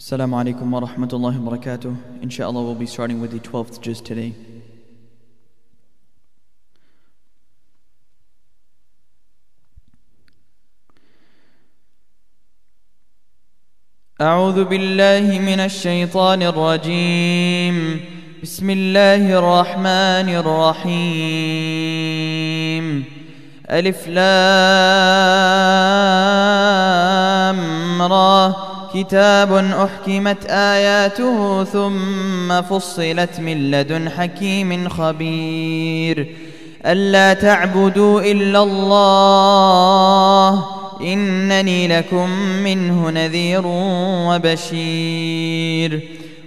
Assalamu alaikum wa rahmatullahi wa barakatuh. Inshallah, we'll be starting with the 12th juz today. أعوذ بالله من الشيطان الرجيم بسم الله الرحمن الرحيم ألف لام را كتاب أحكمت آياته ثم فصلت من لدن حكيم خبير. ألا تعبدوا إلا الله إنني لكم منه نذير وبشير.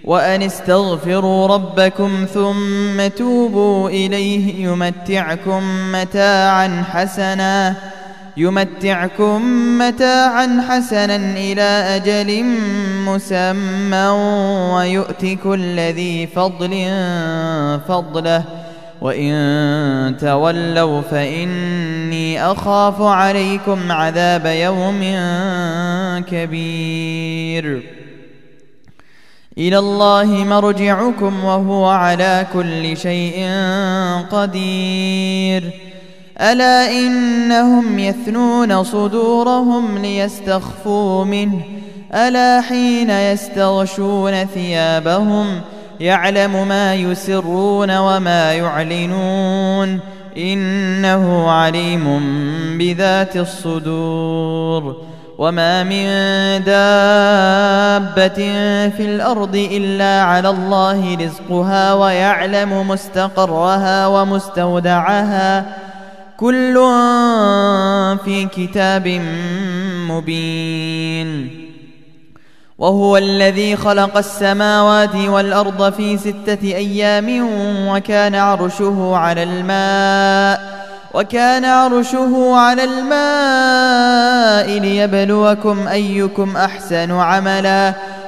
وأن استغفروا ربكم ثم توبوا إليه يمتعكم متاعا حسنا. يمتعكم متاعا حسنا إلى أجل مسمى ويؤتي كل ذي فضل فضله. وإن تولوا فإني أخاف عليكم عذاب يوم كبير. إلى الله مرجعكم وهو على كل شيء قدير. ألا إنهم يثنون صدورهم ليستخفوا منه؟ ألا حين يستغشون ثيابهم يعلم ما يسرون وما يعلنون؟ إنه عليم بذات الصدور. وما من دابة في الأرض إلا على الله رزقها ويعلم مستقرها ومستودعها. كل في كتاب مبين. وهو الذي خلق السماوات والأرض في ستة أيام وكان عرشه على الماء وكان عرشه على الماء ليبلوكم أيكم أحسن عملا.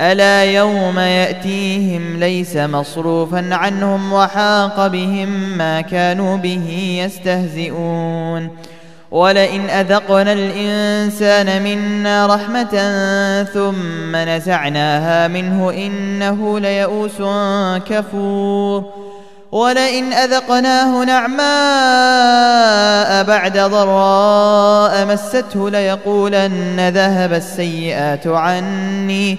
ألا يوم يأتيهم ليس مصروفا عنهم وحاق بهم ما كانوا به يستهزئون. ولئن أذقنا الإنسان منا رحمة ثم نزعناها منه إنه ليئوس كفور. ولئن أذقناه نعماء بعد ضراء مسته ليقولن ذهب السيئات عني.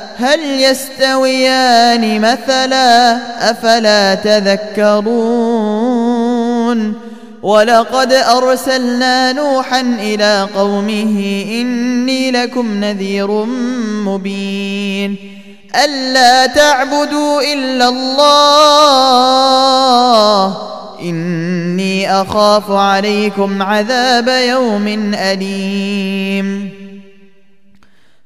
هل يستويان مثلا أفلا تذكرون ولقد أرسلنا نوحا إلى قومه إني لكم نذير مبين ألا تعبدوا إلا الله إني أخاف عليكم عذاب يوم أليم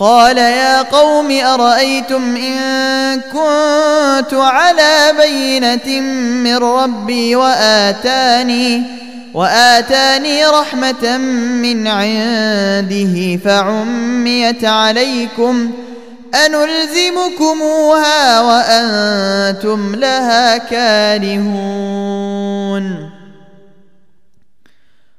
قال يا قوم أرأيتم إن كنت على بينة من ربي وآتاني وآتاني رحمة من عنده فعميت عليكم أنلزمكموها وأنتم لها كارهون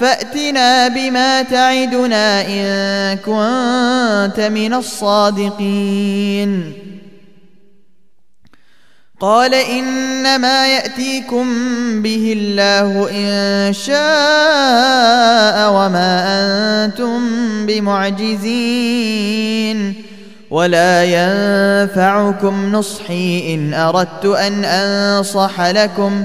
فأتنا بما تعدنا إن كنت من الصادقين. قال إنما يأتيكم به الله إن شاء وما أنتم بمعجزين. ولا ينفعكم نصحي إن أردت أن أنصح لكم.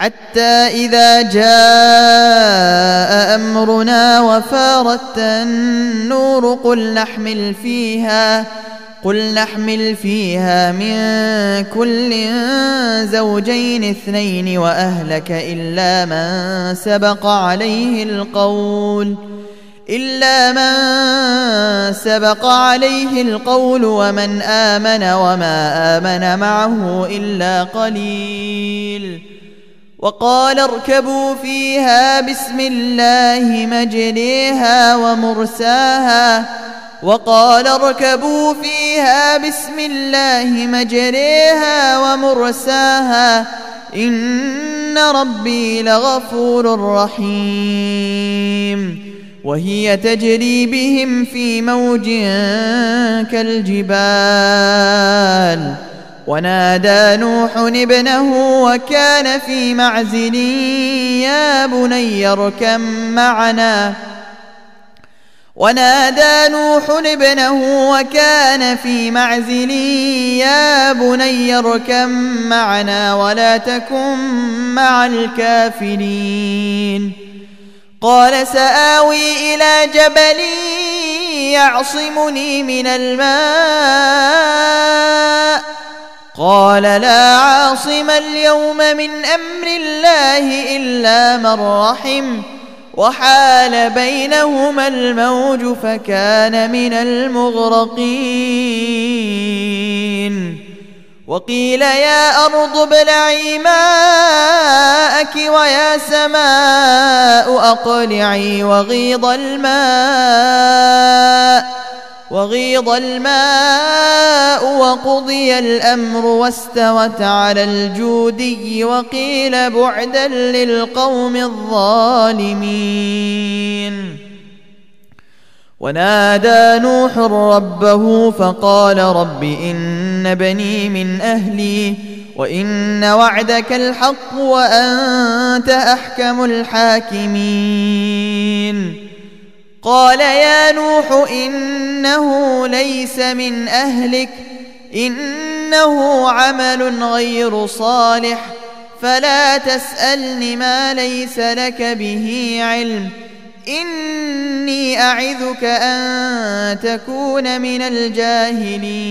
حتى إذا جاء أمرنا وفارت النور قل نحمل فيها قل نحمل فيها من كل زوجين اثنين وأهلك إلا من سبق عليه القول إلا من سبق عليه القول ومن آمن وما آمن معه إلا قليل. وقال اركبوا فيها بسم الله مجريها ومرساها. وقال اركبوا فيها بسم الله مجريها ومرساها. إن ربي لغفور رحيم. وهي تجري بهم في موج كالجبال. ونادى نوح ابنه وكان في معزل يا بني اركم معنا. ونادى نوح ابنه وكان في معزل يا بني اركم معنا ولا تكن مع الكافرين. قال سآوي إلى جبل يعصمني من الماء. قال لا عاصم اليوم من أمر الله إلا من رحم وحال بينهما الموج فكان من المغرقين. وقيل يا أرض ابلعي ماءك ويا سماء أقلعي وغيض الماء. وغيض الماء وقضي الأمر واستوت على الجودي وقيل بعدا للقوم الظالمين. ونادى نوح ربه فقال رب إن بني من أهلي وإن وعدك الحق وأنت أحكم الحاكمين. قال يا نوح إنه ليس من أهلك إنه عمل غير صالح فلا تسألني ما ليس لك به علم إني أعذك أن تكون من الجاهلين.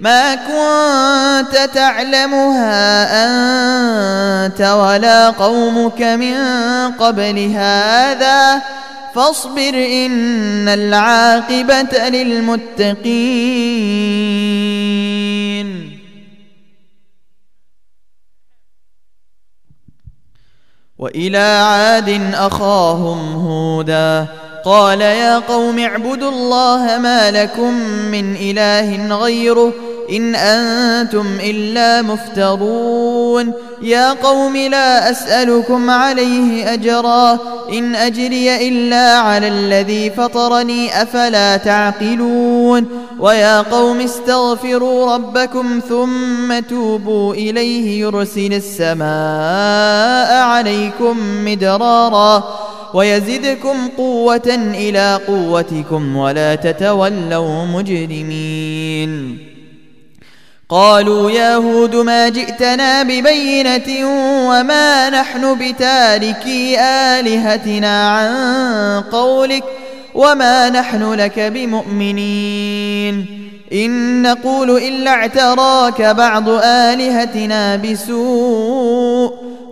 ما كنت تعلمها أنت ولا قومك من قبل هذا. فاصبر إن العاقبة للمتقين. وإلى عاد أخاهم هودا. قال يا قوم اعبدوا الله ما لكم من إله غيره إن أنتم إلا مفترون. يا قوم لا أسألكم عليه أجرا. إن أجري إلا على الذي فطرني أفلا تعقلون. ويا قوم استغفروا ربكم ثم توبوا إليه يرسل السماء عليكم مدرارا. ويزدكم قوة إلى قوتكم ولا تتولوا مجرمين. قالوا يا هود ما جئتنا ببينة وما نحن بتاركي آلهتنا عن قولك وما نحن لك بمؤمنين. إن نقول إلا اعتراك بعض آلهتنا بسوء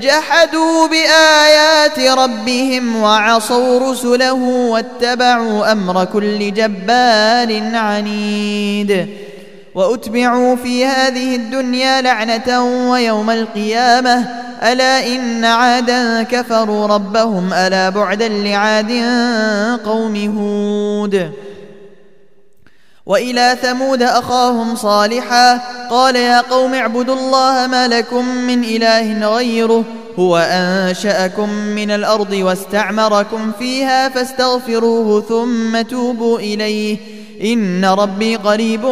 جحدوا بآيات ربهم وعصوا رسله واتبعوا أمر كل جبار عنيد وأتبعوا في هذه الدنيا لعنة ويوم القيامة ألا إن عادا كفروا ربهم ألا بعدا لعاد قوم هود وإلى ثمود أخاهم صالحا قال يا قوم اعبدوا الله ما لكم من إله غيره هو أنشأكم من الأرض واستعمركم فيها فاستغفروه ثم توبوا إليه إن ربي قريب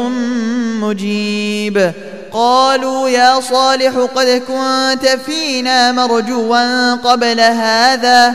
مجيب قالوا يا صالح قد كنت فينا مرجوا قبل هذا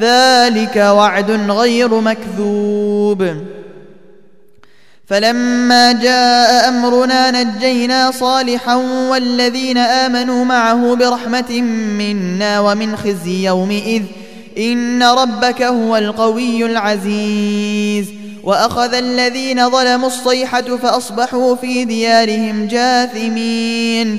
ذلك وعد غير مكذوب. فلما جاء أمرنا نجينا صالحا والذين آمنوا معه برحمة منا ومن خزي يومئذ. إن ربك هو القوي العزيز. وأخذ الذين ظلموا الصيحة فأصبحوا في ديارهم جاثمين.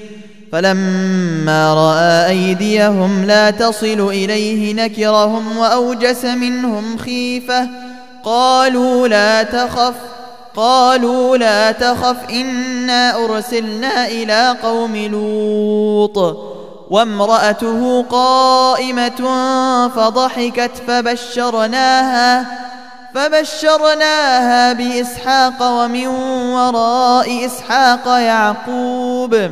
فلما رأى أيديهم لا تصل إليه نكرهم وأوجس منهم خيفة. قالوا لا تخف قالوا لا تخف إنا أرسلنا إلى قوم لوط. وامرأته قائمة فضحكت فبشرناها فبشرناها بإسحاق ومن وراء إسحاق يعقوب.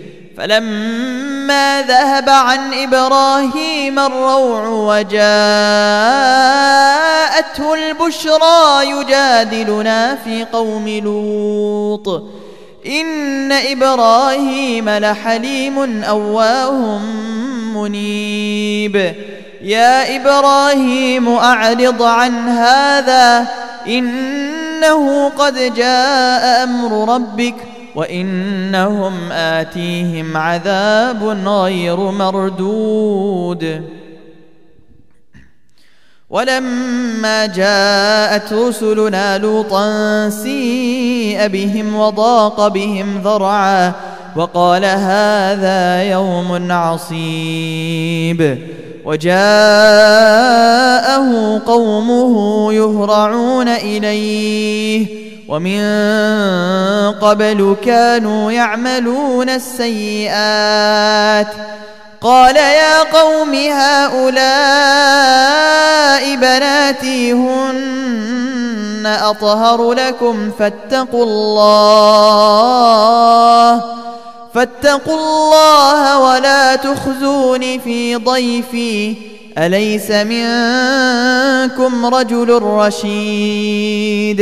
فلما ذهب عن إبراهيم الروع وجاءته البشرى يجادلنا في قوم لوط. إن إبراهيم لحليم أواه منيب. يا إبراهيم أعرض عن هذا. إنه قد جاء أمر ربك وإنهم آتيهم عذاب غير مردود. ولما جاءت رسلنا لوطا سيء بهم وضاق بهم ذرعا وقال هذا يوم عصيب. وجاءه قومه يهرعون إليه ومن قبل كانوا يعملون السيئات. قال يا قوم هؤلاء بناتي هن أطهر لكم فاتقوا الله فاتقوا الله ولا تخزوني في ضيفي. أليس منكم رجل رشيد؟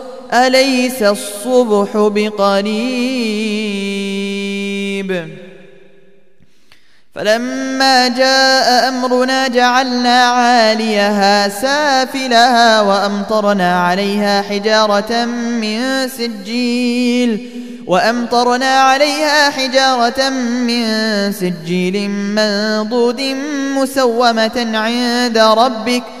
أليس الصبح بقريب؟ فلما جاء أمرنا جعلنا عاليها سافلها وأمطرنا عليها حجارة من سجيل وأمطرنا عليها حجارة من سجيل منضود مسومة عند ربك ۖ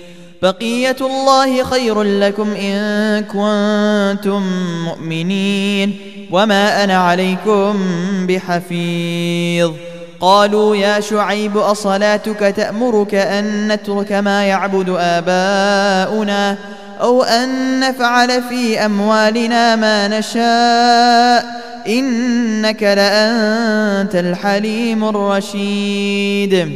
بقية الله خير لكم إن كنتم مؤمنين وما أنا عليكم بحفيظ. قالوا يا شعيب أصلاتك تأمرك أن نترك ما يعبد آباؤنا أو أن نفعل في أموالنا ما نشاء إنك لأنت الحليم الرشيد.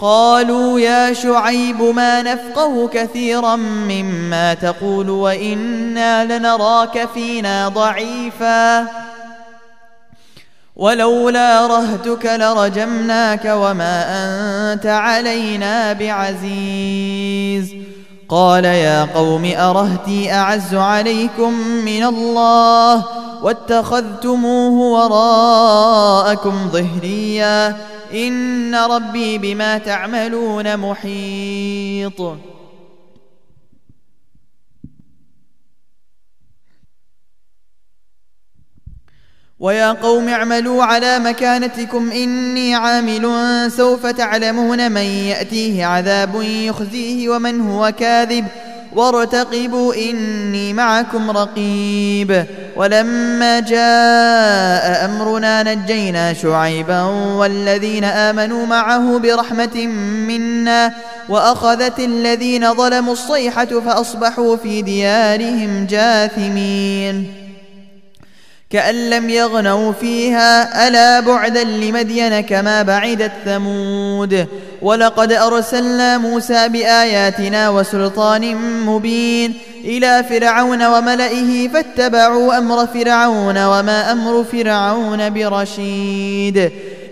قالوا يا شعيب ما نفقه كثيرا مما تقول وإنا لنراك فينا ضعيفا. ولولا رهتك لرجمناك وما أنت علينا بعزيز. قال يا قوم أرهتي أعز عليكم من الله واتخذتموه وراءكم ظهريا. إن ربي بما تعملون محيط. ويا قوم اعملوا على مكانتكم إني عامل سوف تعلمون من يأتيه عذاب يخزيه ومن هو كاذب. وارتقبوا إني معكم رقيب. ولما جاء أمرنا نجينا شعيبا والذين آمنوا معه برحمة منا وأخذت الذين ظلموا الصيحة فأصبحوا في ديارهم جاثمين. كأن لم يغنوا فيها ألا بعدا لمدين كما بعدت ثمود. ولقد أرسلنا موسى بآياتنا وسلطان مبين إلى فرعون وملئه فاتبعوا أمر فرعون وما أمر فرعون برشيد.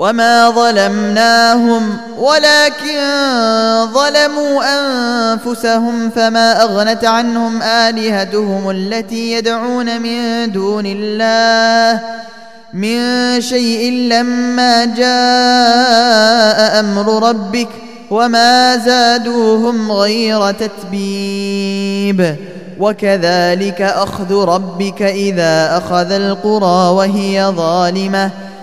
وما ظلمناهم ولكن ظلموا أنفسهم فما أغنت عنهم آلهتهم التي يدعون من دون الله من شيء لما جاء أمر ربك وما زادوهم غير تتبيب وكذلك أخذ ربك إذا أخذ القرى وهي ظالمة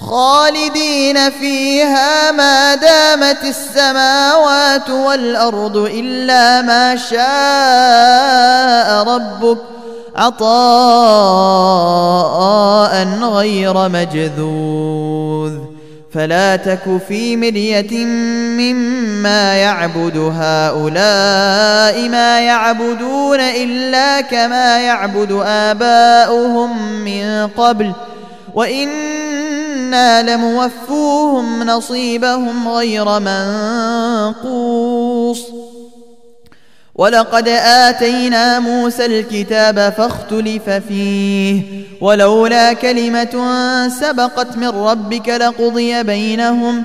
خالدين فيها ما دامت السماوات والأرض إلا ما شاء ربك عطاء غير مجذوذ. فلا تك في مرية مما يعبد هؤلاء ما يعبدون إلا كما يعبد آباؤهم من قبل. وإنا لموفوهم نصيبهم غير منقوص. ولقد آتينا موسى الكتاب فاختلف فيه ولولا كلمة سبقت من ربك لقضي بينهم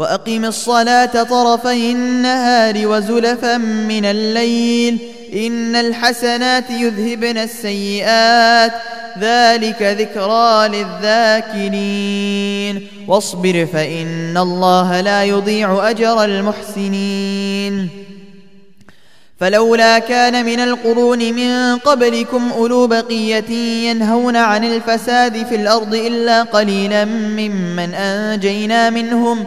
وأقم الصلاة طرفي النهار وزلفا من الليل إن الحسنات يذهبن السيئات ذلك ذكرى للذاكرين. واصبر فإن الله لا يضيع أجر المحسنين. فلولا كان من القرون من قبلكم أولو بقية ينهون عن الفساد في الأرض إلا قليلا ممن أنجينا منهم ۖ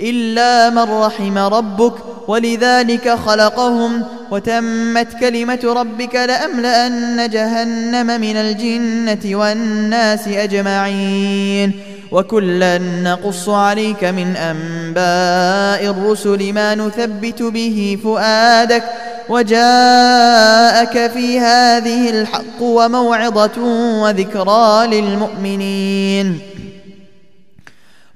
إلا من رحم ربك ولذلك خلقهم وتمت كلمة ربك لأملأن جهنم من الجنة والناس أجمعين وكلا نقص عليك من أنباء الرسل ما نثبت به فؤادك وجاءك في هذه الحق وموعظة وذكرى للمؤمنين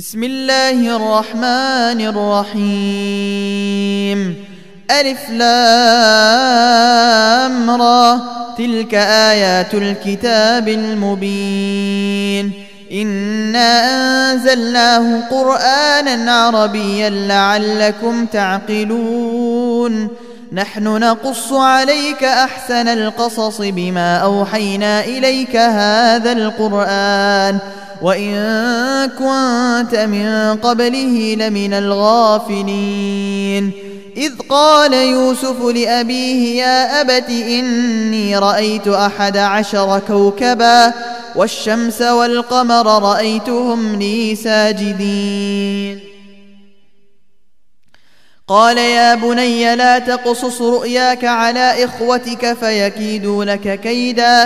بسم الله الرحمن الرحيم. ألف لام را. تلك آيات الكتاب المبين. إنا أنزلناه قرآنا عربيا لعلكم تعقلون. نحن نقص عليك أحسن القصص بما أوحينا إليك هذا القرآن. وإن كنت من قبله لمن الغافلين. إذ قال يوسف لأبيه يا أبت إني رأيت أحد عشر كوكبا والشمس والقمر رأيتهم لي ساجدين. قال يا بني لا تقصص رؤياك على إخوتك فيكيدوا لك كيدا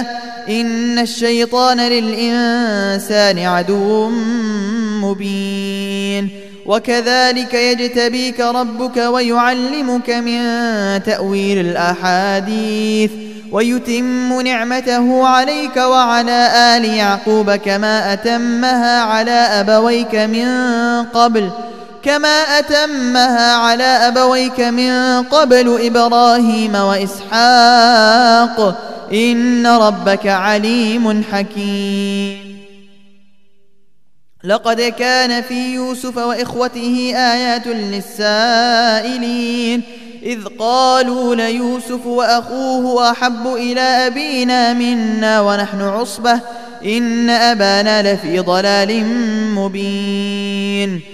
إن الشيطان للإنسان عدو مبين وكذلك يجتبيك ربك ويعلمك من تأويل الأحاديث ويتم نعمته عليك وعلى آل يعقوب كما أتمها على أبويك من قبل كما أتمها على أبويك من قبل إبراهيم وإسحاق. إن ربك عليم حكيم. لقد كان في يوسف وإخوته آيات للسائلين. إذ قالوا ليوسف وأخوه أحب إلى أبينا منا ونحن عصبة. إن أبانا لفي ضلال مبين.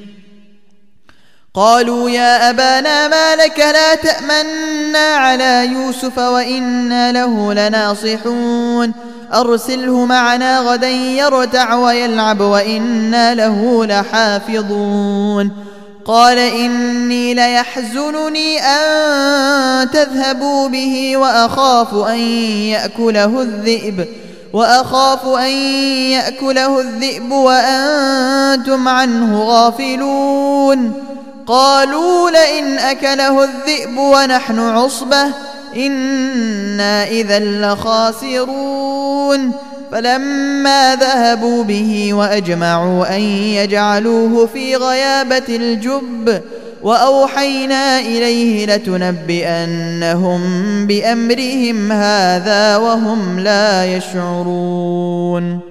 قالوا يا أبانا ما لك لا تأمنا على يوسف وإنا له لناصحون. أرسله معنا غدا يرتع ويلعب وإنا له لحافظون. قال إني ليحزنني أن تذهبوا به وأخاف أن يأكله الذئب. وأخاف أن يأكله الذئب وأنتم عنه غافلون. قالوا لئن أكله الذئب ونحن عصبة إنا إذا لخاسرون. فلما ذهبوا به وأجمعوا أن يجعلوه في غيابة الجب وأوحينا إليه لتنبئنهم بأمرهم هذا وهم لا يشعرون.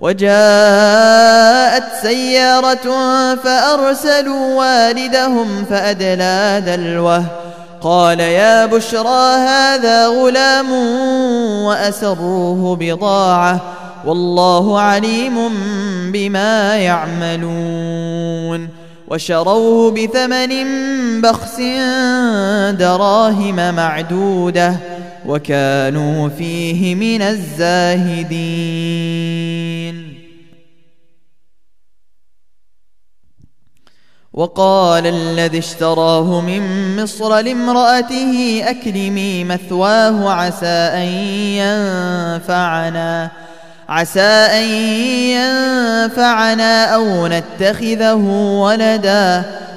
وجاءت سيارة فأرسلوا والدهم فأدلى دلوه. قال يا بشرى هذا غلام وأسروه بضاعة. والله عليم بما يعملون. وشروه بثمن بخس دراهم معدودة. وكانوا فيه من الزاهدين. وقال الذي اشتراه من مصر لامرأته أكرمي مثواه عسى أن ينفعنا عسى أن ينفعنا أو نتخذه ولدا.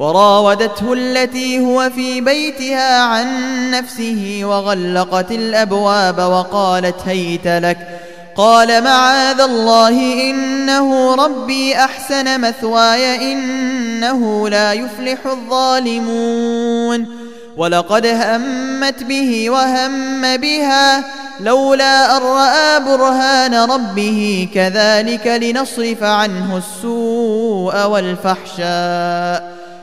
وراودته التي هو في بيتها عن نفسه وغلقت الأبواب وقالت هيت لك. قال معاذ الله إنه ربي أحسن مثواي إنه لا يفلح الظالمون. ولقد همت به وهم بها لولا أن رأى برهان ربه. كذلك لنصرف عنه السوء والفحشاء.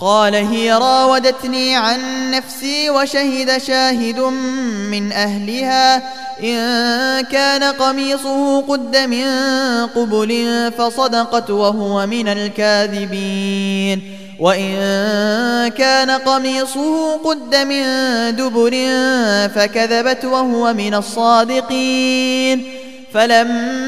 قال هي راودتني عن نفسي وشهد شاهد من أهلها. إن كان قميصه قد من قبل فصدقت وهو من الكاذبين. وإن كان قميصه قد من دبر فكذبت وهو من الصادقين. فلما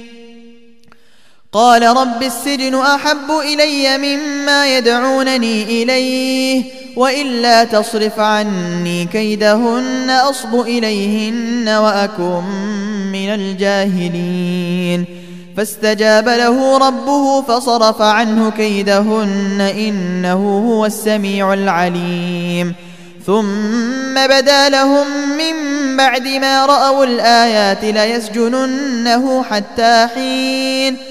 قال رب السجن أحب إلي مما يدعونني إليه وإلا تصرف عني كيدهن أصب إليهن وأكن من الجاهلين. فاستجاب له ربه فصرف عنه كيدهن إنه هو السميع العليم. ثم بدا لهم من بعد ما رأوا الآيات ليسجننه حتى حين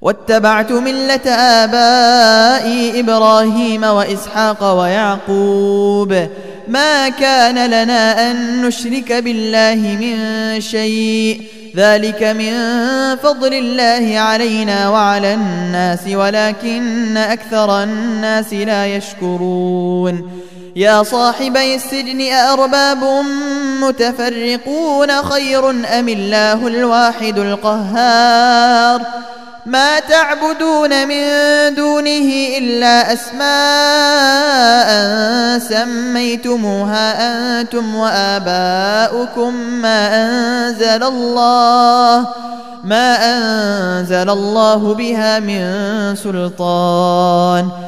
واتبعت ملة آبائي إبراهيم وإسحاق ويعقوب. ما كان لنا أن نشرك بالله من شيء. ذلك من فضل الله علينا وعلى الناس ولكن أكثر الناس لا يشكرون. يا صاحبي السجن أأرباب متفرقون خير أم الله الواحد القهار؟ ما تعبدون من دونه إلا أسماء سميتموها أنتم وآباؤكم ما أنزل الله ما أنزل الله بها من سلطان.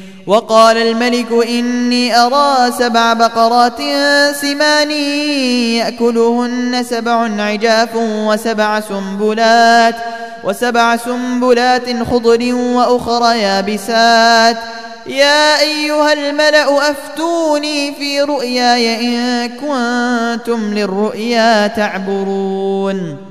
وقال الملك إني أرى سبع بقرات سمان يأكلهن سبع عجاف وسبع سنبلات وسبع سنبلات خضر وأخر يابسات. يا أيها الملأ أفتوني في رؤياي إن كنتم للرؤيا تعبرون.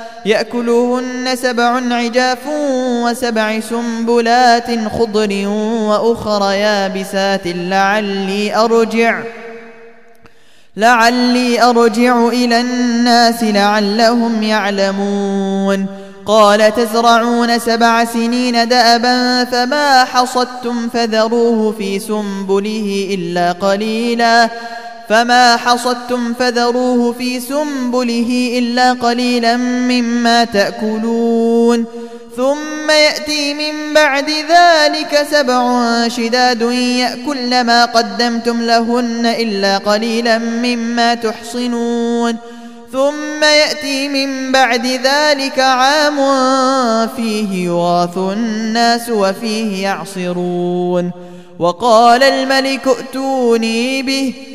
يأكلهن سبع عجاف وسبع سنبلات خضر وأخر يابسات لعلي أرجع لعلي أرجع إلى الناس لعلهم يعلمون قال تزرعون سبع سنين دأبا فما حصدتم فذروه في سنبله إلا قليلا فما حصدتم فذروه في سنبله إلا قليلا مما تأكلون. ثم يأتي من بعد ذلك سبع شداد يأكل ما قدمتم لهن إلا قليلا مما تحصنون. ثم يأتي من بعد ذلك عام فيه يغاث الناس وفيه يعصرون. وقال الملك ائتوني به.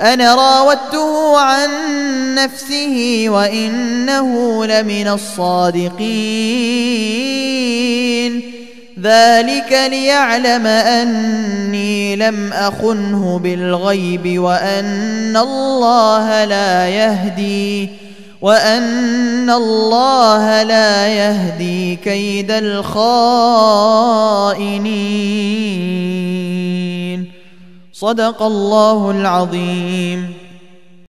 أنا راودته عن نفسه وإنه لمن الصادقين. ذلك ليعلم أني لم أخنه بالغيب وأن الله لا يهدي وأن الله لا يهدي كيد الخائنين. صدق الله العظيم.